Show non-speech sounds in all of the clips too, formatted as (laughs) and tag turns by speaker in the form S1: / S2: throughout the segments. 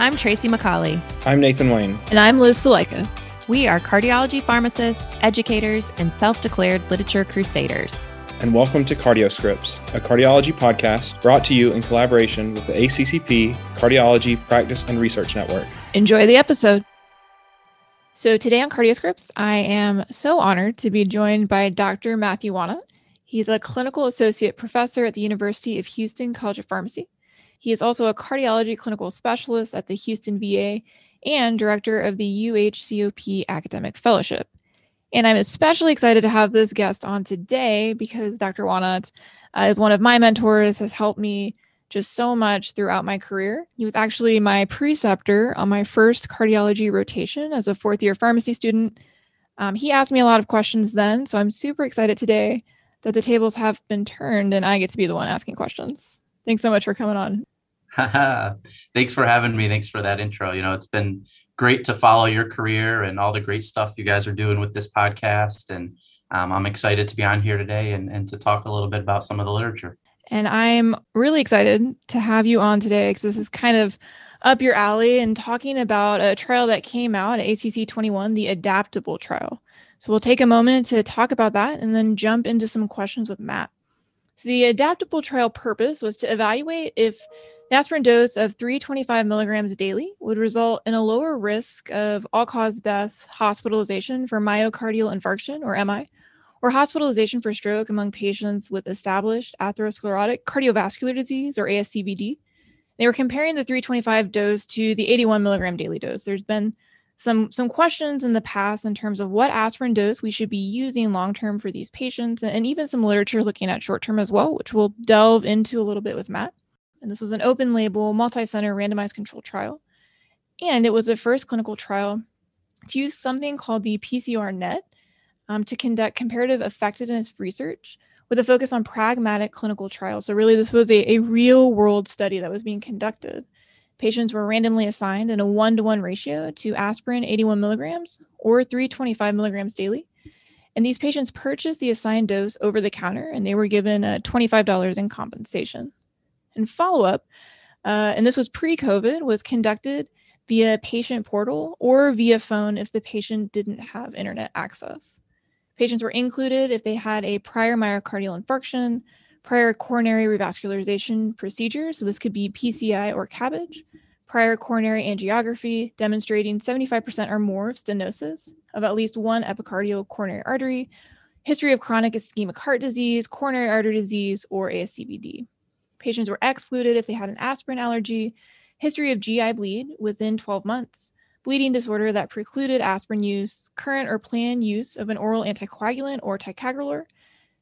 S1: I'm Tracy Macaulay.
S2: I'm Nathan Wayne.
S3: And I'm Liz Sulaica.
S1: We are cardiology pharmacists, educators, and self declared literature crusaders.
S2: And welcome to CardioScripts, a cardiology podcast brought to you in collaboration with the ACCP Cardiology Practice and Research Network.
S3: Enjoy the episode. So, today on CardioScripts, I am so honored to be joined by Dr. Matthew Wanat. He's a clinical associate professor at the University of Houston College of Pharmacy. He is also a cardiology clinical specialist at the Houston VA and director of the UHCOP Academic Fellowship. And I'm especially excited to have this guest on today because Dr. Wanat uh, is one of my mentors, has helped me just so much throughout my career. He was actually my preceptor on my first cardiology rotation as a fourth year pharmacy student. Um, he asked me a lot of questions then, so I'm super excited today that the tables have been turned and I get to be the one asking questions. Thanks so much for coming on. (laughs)
S4: Thanks for having me. Thanks for that intro. You know, it's been great to follow your career and all the great stuff you guys are doing with this podcast. And um, I'm excited to be on here today and, and to talk a little bit about some of the literature.
S3: And I'm really excited to have you on today because this is kind of up your alley and talking about a trial that came out at ACC 21, the adaptable trial. So we'll take a moment to talk about that and then jump into some questions with Matt. So the adaptable trial purpose was to evaluate if aspirin dose of 325 milligrams daily would result in a lower risk of all cause death, hospitalization for myocardial infarction or MI, or hospitalization for stroke among patients with established atherosclerotic cardiovascular disease or ASCVD. They were comparing the 325 dose to the 81 milligram daily dose. There's been some some questions in the past in terms of what aspirin dose we should be using long term for these patients, and even some literature looking at short term as well, which we'll delve into a little bit with Matt and this was an open label, multi center randomized control trial. And it was the first clinical trial to use something called the PCORnet um, to conduct comparative effectiveness research with a focus on pragmatic clinical trials. So, really, this was a, a real world study that was being conducted. Patients were randomly assigned in a one to one ratio to aspirin 81 milligrams or 325 milligrams daily. And these patients purchased the assigned dose over the counter and they were given uh, $25 in compensation and follow up, uh, and this was pre COVID, was conducted via patient portal or via phone if the patient didn't have internet access. Patients were included if they had a prior myocardial infarction, prior coronary revascularization procedure, so this could be PCI or CABG, prior coronary angiography demonstrating 75% or more of stenosis of at least one epicardial coronary artery, history of chronic ischemic heart disease, coronary artery disease, or ASCVD. Patients were excluded if they had an aspirin allergy, history of GI bleed within 12 months, bleeding disorder that precluded aspirin use, current or planned use of an oral anticoagulant or ticagrelor,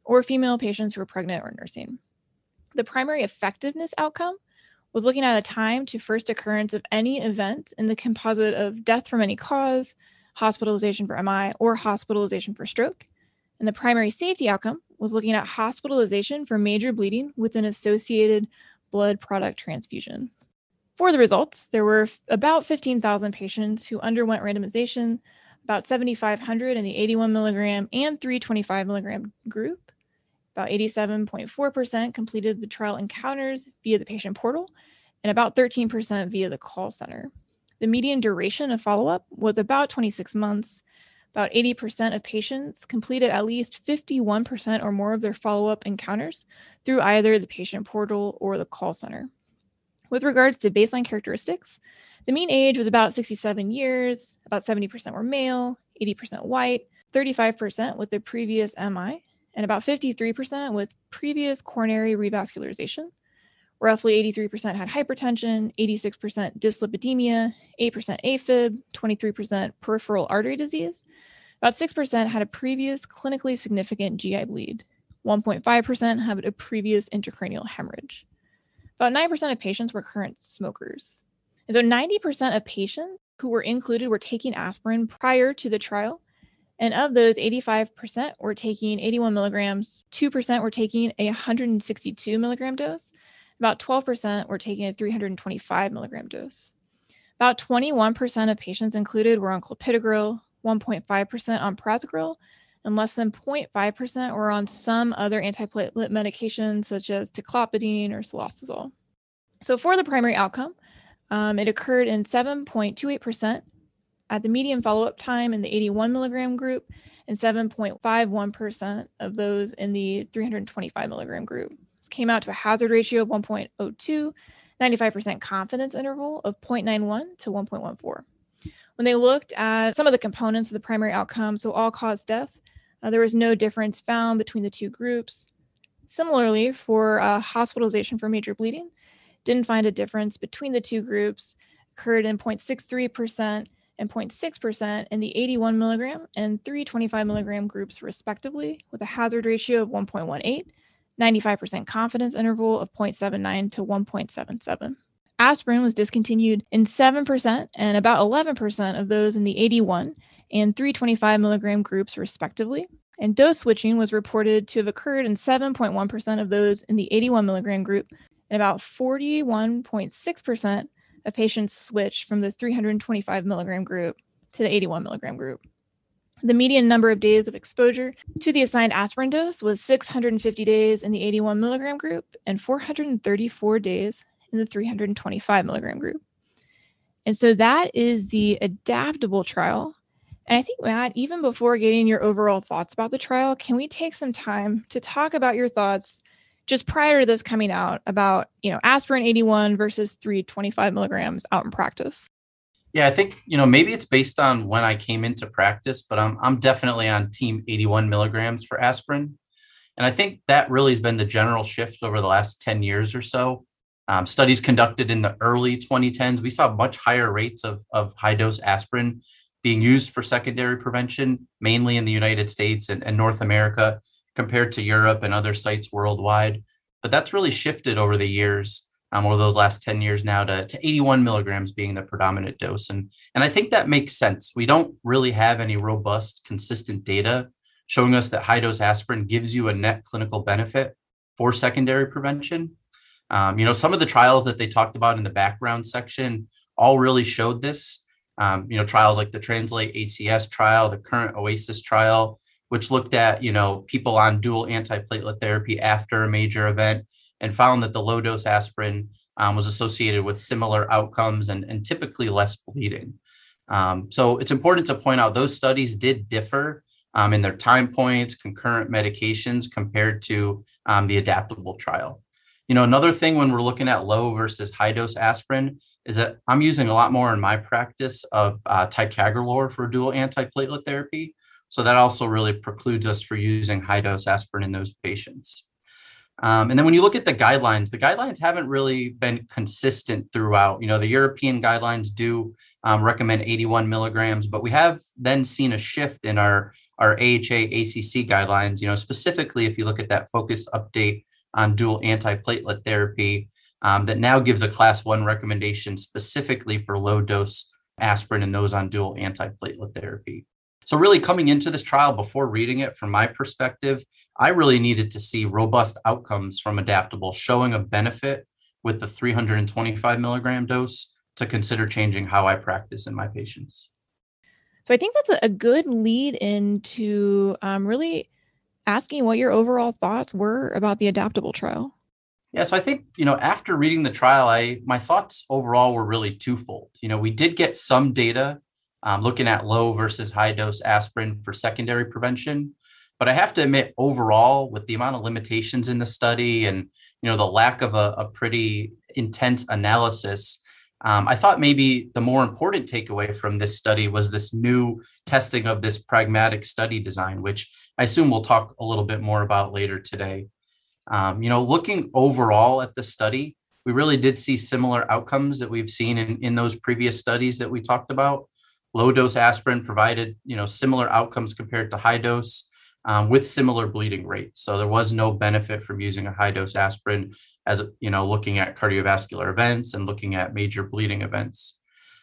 S3: or female patients who were pregnant or nursing. The primary effectiveness outcome was looking at a time to first occurrence of any event in the composite of death from any cause, hospitalization for MI, or hospitalization for stroke. And the primary safety outcome was looking at hospitalization for major bleeding with an associated blood product transfusion. For the results, there were about 15,000 patients who underwent randomization, about 7,500 in the 81 milligram and 325 milligram group. About 87.4% completed the trial encounters via the patient portal, and about 13% via the call center. The median duration of follow up was about 26 months, about 80% of patients completed at least 51% or more of their follow up encounters through either the patient portal or the call center. With regards to baseline characteristics, the mean age was about 67 years, about 70% were male, 80% white, 35% with the previous MI, and about 53% with previous coronary revascularization. Roughly 83% had hypertension, 86% dyslipidemia, 8% AFib, 23% peripheral artery disease. About 6% had a previous clinically significant GI bleed. 1.5% had a previous intracranial hemorrhage. About 9% of patients were current smokers. And so 90% of patients who were included were taking aspirin prior to the trial. And of those, 85% were taking 81 milligrams, 2% were taking a 162 milligram dose, about 12% were taking a 325 milligram dose. About 21% of patients included were on clopidogrel, 1.5% on prasugrel, and less than 0.5% were on some other antiplatelet medications such as ticlopidine or cilostazol. So for the primary outcome, Um, it occurred in 7.28% at the median follow up time in the 81 milligram group and 7.51% of those in the 325 milligram group. Came out to a hazard ratio of 1.02, 95% confidence interval of 0.91 to 1.14. When they looked at some of the components of the primary outcome, so all cause death, uh, there was no difference found between the two groups. Similarly, for uh, hospitalization for major bleeding, didn't find a difference between the two groups, occurred in 0.63% and 0.6% in the 81 milligram and 325 milligram groups, respectively, with a hazard ratio of 1.18, 95% confidence interval of 0.79 to 1.77. Aspirin was discontinued in 7% and about 11% of those in the 81 and 325 milligram groups, respectively. And dose switching was reported to have occurred in 7.1% of those in the 81 milligram group and about 41.6% of patients switched from the 325 milligram group to the 81 milligram group. The median number of days of exposure to the assigned aspirin dose was 650 days in the 81 milligram group and 434 days in the 325 milligram group. And so that is the adaptable trial. And I think, Matt, even before getting your overall thoughts about the trial, can we take some time to talk about your thoughts just prior to this coming out about, you know, aspirin 81 versus 325 milligrams out in practice?
S4: Yeah, I think, you know, maybe it's based on when I came into practice, but I'm, I'm definitely on team 81 milligrams for aspirin. And I think that really has been the general shift over the last 10 years or so. Um, studies conducted in the early 2010s, we saw much higher rates of, of high dose aspirin being used for secondary prevention, mainly in the United States and, and North America compared to Europe and other sites worldwide. But that's really shifted over the years, um, over those last 10 years now to, to 81 milligrams being the predominant dose. And, and I think that makes sense. We don't really have any robust, consistent data showing us that high dose aspirin gives you a net clinical benefit for secondary prevention. Um, you know, some of the trials that they talked about in the background section all really showed this. Um, you know, trials like the Translate ACS trial, the current OASIS trial, which looked at you know people on dual antiplatelet therapy after a major event and found that the low dose aspirin um, was associated with similar outcomes and, and typically less bleeding. Um, so it's important to point out those studies did differ um, in their time points, concurrent medications compared to um, the adaptable trial. You know, another thing when we're looking at low versus high dose aspirin is that I'm using a lot more in my practice of uh, ticagrelor for dual antiplatelet therapy. So that also really precludes us for using high dose aspirin in those patients. Um, and then when you look at the guidelines, the guidelines haven't really been consistent throughout. You know, the European guidelines do um, recommend 81 milligrams, but we have then seen a shift in our, our AHA ACC guidelines, you know, specifically if you look at that focused update on dual antiplatelet therapy um, that now gives a class one recommendation specifically for low dose aspirin and those on dual antiplatelet therapy. So, really, coming into this trial before reading it, from my perspective, I really needed to see robust outcomes from adaptable, showing a benefit with the 325 milligram dose to consider changing how I practice in my patients.
S3: So, I think that's a good lead into um, really asking what your overall thoughts were about the adaptable trial.
S4: Yeah, so I think you know after reading the trial, I my thoughts overall were really twofold. You know, we did get some data um, looking at low versus high dose aspirin for secondary prevention. But I have to admit, overall, with the amount of limitations in the study and you know the lack of a, a pretty intense analysis, um, I thought maybe the more important takeaway from this study was this new testing of this pragmatic study design, which I assume we'll talk a little bit more about later today. Um, you know, looking overall at the study, we really did see similar outcomes that we've seen in, in those previous studies that we talked about low dose aspirin provided you know similar outcomes compared to high dose um, with similar bleeding rates so there was no benefit from using a high dose aspirin as you know looking at cardiovascular events and looking at major bleeding events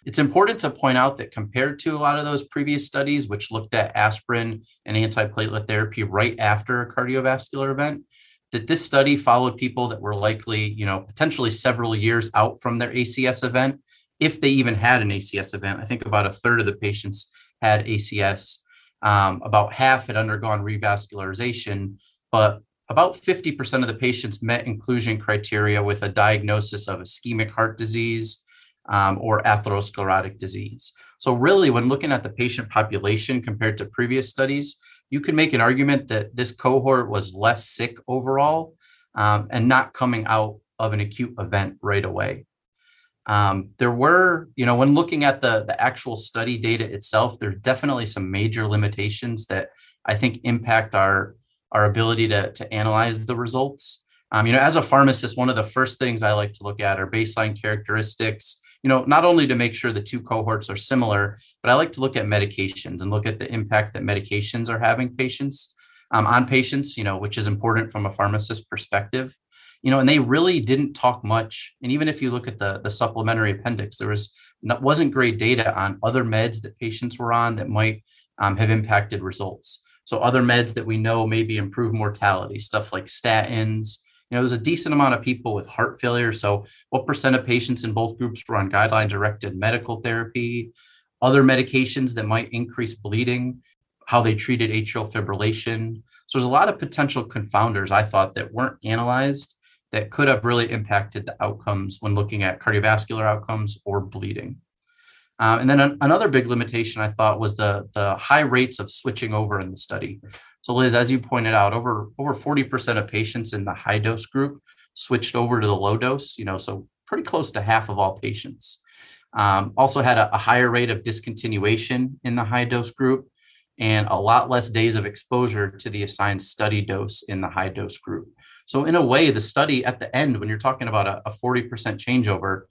S4: it's important to point out that compared to a lot of those previous studies which looked at aspirin and antiplatelet therapy right after a cardiovascular event that this study followed people that were likely you know potentially several years out from their acs event if they even had an ACS event. I think about a third of the patients had ACS. Um, about half had undergone revascularization, but about 50% of the patients met inclusion criteria with a diagnosis of ischemic heart disease, um, or atherosclerotic disease. So, really, when looking at the patient population compared to previous studies, you can make an argument that this cohort was less sick overall um, and not coming out of an acute event right away. Um, there were, you know, when looking at the, the actual study data itself, there's definitely some major limitations that I think impact our, our ability to, to analyze the results. Um, you know, as a pharmacist, one of the first things I like to look at are baseline characteristics, you know, not only to make sure the two cohorts are similar, but I like to look at medications and look at the impact that medications are having patients um, on patients, you know, which is important from a pharmacist perspective you know, and they really didn't talk much. And even if you look at the, the supplementary appendix, there was not, wasn't great data on other meds that patients were on that might um, have impacted results. So other meds that we know maybe improve mortality, stuff like statins. You know, there's a decent amount of people with heart failure. So what percent of patients in both groups were on guideline directed medical therapy, other medications that might increase bleeding, how they treated atrial fibrillation. So there's a lot of potential confounders I thought that weren't analyzed that could have really impacted the outcomes when looking at cardiovascular outcomes or bleeding. Um, and then an, another big limitation I thought was the, the high rates of switching over in the study. So Liz, as you pointed out, over, over 40% of patients in the high dose group switched over to the low dose, you know, so pretty close to half of all patients. Um, also had a, a higher rate of discontinuation in the high dose group and a lot less days of exposure to the assigned study dose in the high dose group. So, in a way, the study at the end, when you're talking about a, a 40% changeover,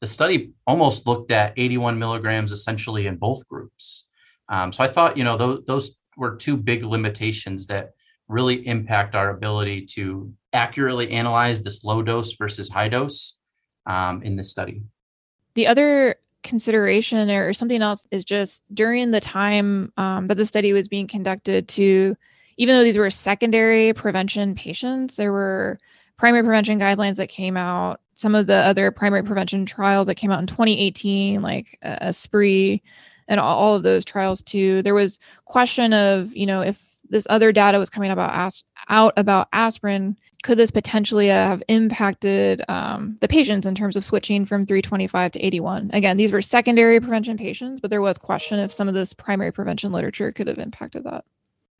S4: the study almost looked at 81 milligrams essentially in both groups. Um, so, I thought, you know, those, those were two big limitations that really impact our ability to accurately analyze this low dose versus high dose um, in this study.
S3: The other consideration or something else is just during the time um, that the study was being conducted to even though these were secondary prevention patients, there were primary prevention guidelines that came out. Some of the other primary prevention trials that came out in 2018, like uh, ASPREE, and all of those trials too. There was question of, you know, if this other data was coming about as- out about aspirin, could this potentially have impacted um, the patients in terms of switching from 325 to 81? Again, these were secondary prevention patients, but there was question if some of this primary prevention literature could have impacted that.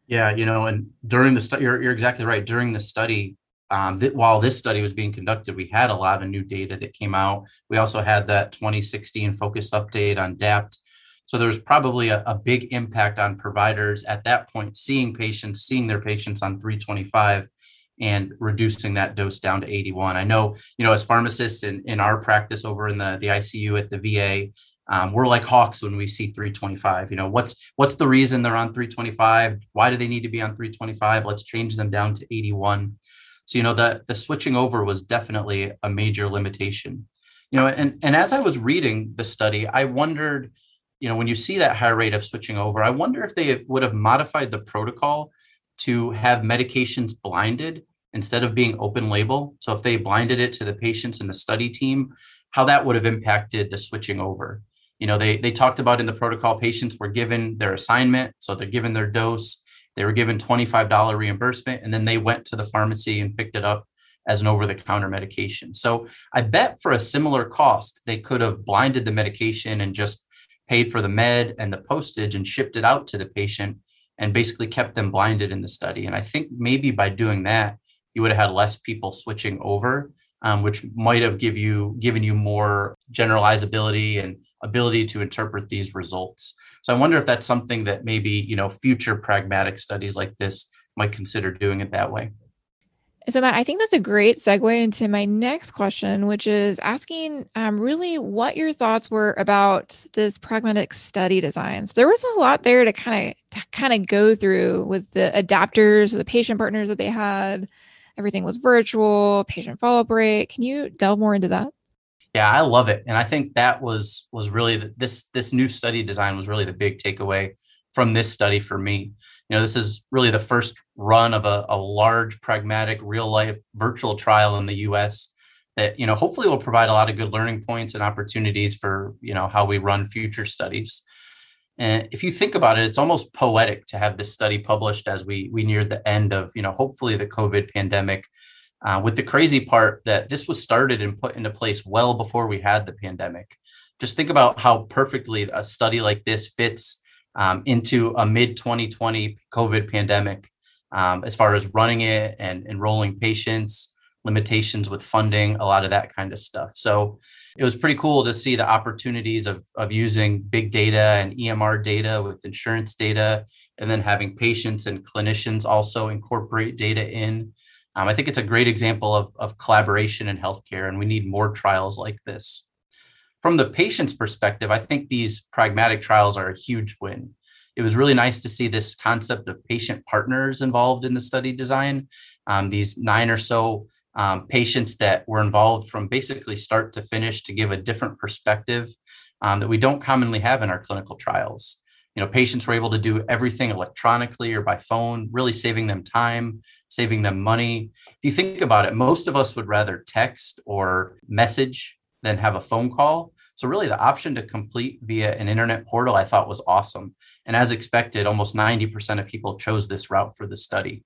S4: Yeah, you know, and during the study, you're, you're exactly right. During the study, um, that while this study was being conducted, we had a lot of new data that came out. We also had that 2016 focus update on DAPT. So there was probably a, a big impact on providers at that point, seeing patients, seeing their patients on 325 and reducing that dose down to 81. I know, you know, as pharmacists in, in our practice over in the, the ICU at the VA, um, we're like hawks when we see 325 you know what's what's the reason they're on 325 why do they need to be on 325 let's change them down to 81 so you know the the switching over was definitely a major limitation. You know and and as i was reading the study i wondered you know when you see that high rate of switching over i wonder if they would have modified the protocol to have medications blinded instead of being open label. So if they blinded it to the patients and the study team how that would have impacted the switching over you know they they talked about in the protocol patients were given their assignment so they're given their dose they were given $25 reimbursement and then they went to the pharmacy and picked it up as an over the counter medication. So i bet for a similar cost they could have blinded the medication and just paid for the med and the postage and shipped it out to the patient and basically kept them blinded in the study. And i think maybe by doing that you would have had less people switching over um, which might have give you given you more generalizability and ability to interpret these results. So I wonder if that's something that maybe you know future pragmatic studies like this might consider doing it that way.
S3: So, Matt, I think that's a great segue into my next question, which is asking um, really what your thoughts were about this pragmatic study design. So, there was a lot there to kind of to kind of go through with the adapters, the patient partners that they had, everything was virtual, patient follow-up rate. Can you delve more into that?
S4: Yeah, I love it, and I think that was was really the, this this new study design was really the big takeaway from this study for me. You know, this is really the first run of a, a large, pragmatic, real life virtual trial in the U.S. that you know hopefully will provide a lot of good learning points and opportunities for you know how we run future studies. And if you think about it, it's almost poetic to have this study published as we we near the end of you know hopefully the COVID pandemic. Uh, with the crazy part that this was started and put into place well before we had the pandemic. Just think about how perfectly a study like this fits um, into a mid 2020 COVID pandemic um, as far as running it and enrolling patients, limitations with funding, a lot of that kind of stuff. So it was pretty cool to see the opportunities of, of using big data and EMR data with insurance data, and then having patients and clinicians also incorporate data in. Um, I think it's a great example of, of collaboration in healthcare, and we need more trials like this. From the patient's perspective, I think these pragmatic trials are a huge win. It was really nice to see this concept of patient partners involved in the study design. Um, these nine or so um, patients that were involved from basically start to finish to give a different perspective um, that we don't commonly have in our clinical trials. You know, patients were able to do everything electronically or by phone, really saving them time, saving them money. If you think about it, most of us would rather text or message than have a phone call. So really the option to complete via an internet portal I thought was awesome. And as expected, almost 90% of people chose this route for the study.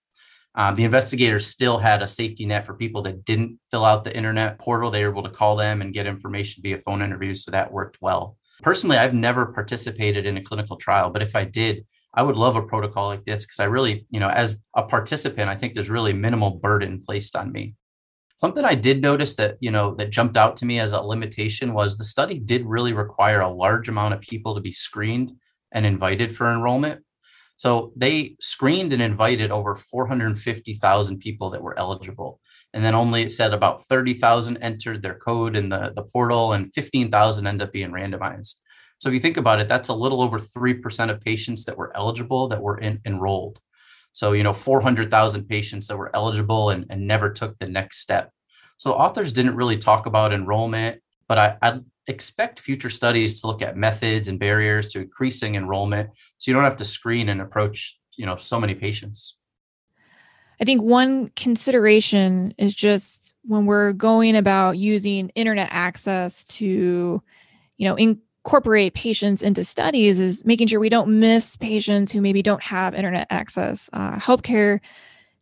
S4: Um, the investigators still had a safety net for people that didn't fill out the internet portal. They were able to call them and get information via phone interviews. So that worked well. Personally, I've never participated in a clinical trial, but if I did, I would love a protocol like this because I really, you know, as a participant, I think there's really minimal burden placed on me. Something I did notice that, you know, that jumped out to me as a limitation was the study did really require a large amount of people to be screened and invited for enrollment. So they screened and invited over 450,000 people that were eligible. And then only it said about 30,000 entered their code in the, the portal and 15,000 end up being randomized. So if you think about it, that's a little over 3% of patients that were eligible that were in, enrolled. So, you know, 400,000 patients that were eligible and, and never took the next step. So authors didn't really talk about enrollment, but I, I expect future studies to look at methods and barriers to increasing enrollment so you don't have to screen and approach you know so many patients
S3: i think one consideration is just when we're going about using internet access to you know incorporate patients into studies is making sure we don't miss patients who maybe don't have internet access uh, healthcare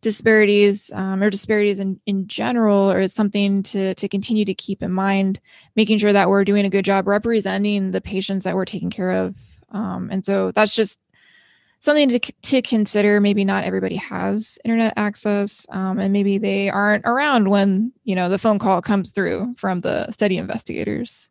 S3: disparities um, or disparities in, in general or something to, to continue to keep in mind, making sure that we're doing a good job representing the patients that we're taking care of. Um, and so that's just something to, to consider. Maybe not everybody has internet access um, and maybe they aren't around when, you know, the phone call comes through from the study investigators.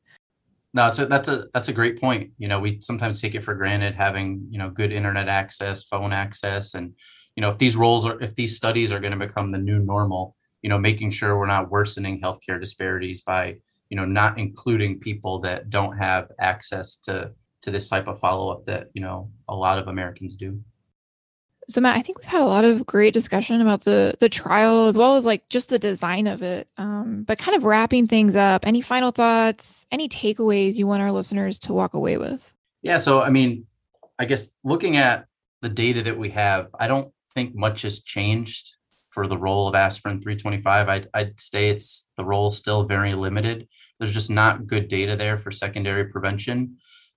S4: No, a, that's a that's a great point. You know, we sometimes take it for granted having you know good internet access, phone access, and you know if these roles are if these studies are going to become the new normal you know making sure we're not worsening healthcare disparities by you know not including people that don't have access to to this type of follow-up that you know a lot of americans do
S3: so matt i think we've had a lot of great discussion about the the trial as well as like just the design of it um, but kind of wrapping things up any final thoughts any takeaways you want our listeners to walk away with
S4: yeah so i mean i guess looking at the data that we have i don't think much has changed for the role of aspirin 325. I'd, I'd say it's the role is still very limited. There's just not good data there for secondary prevention.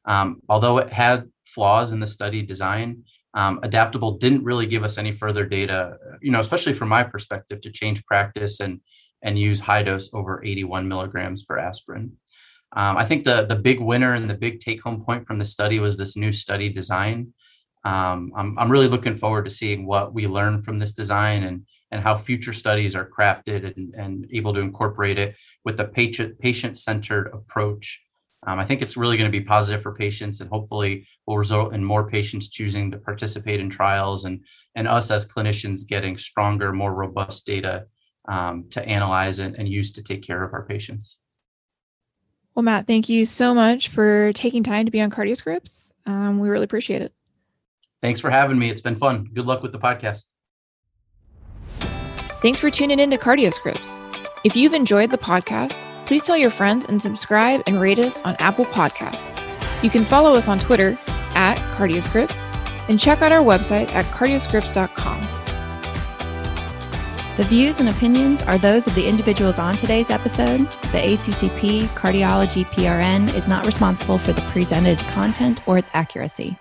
S4: Um, although it had flaws in the study design, um, adaptable didn't really give us any further data, you know, especially from my perspective, to change practice and and use high dose over 81 milligrams for aspirin. Um, I think the the big winner and the big take home point from the study was this new study design um, I'm, I'm really looking forward to seeing what we learn from this design and and how future studies are crafted and, and able to incorporate it with a patient patient centered approach. Um, I think it's really going to be positive for patients and hopefully will result in more patients choosing to participate in trials and and us as clinicians getting stronger, more robust data um, to analyze and, and use to take care of our patients.
S3: Well, Matt, thank you so much for taking time to be on CardioScripts. Um, we really appreciate it.
S4: Thanks for having me. It's been fun. Good luck with the podcast.
S3: Thanks for tuning in to CardioScripts. If you've enjoyed the podcast, please tell your friends and subscribe and rate us on Apple Podcasts. You can follow us on Twitter at CardioScripts and check out our website at cardioscripts.com.
S1: The views and opinions are those of the individuals on today's episode. The ACCP Cardiology PRN is not responsible for the presented content or its accuracy.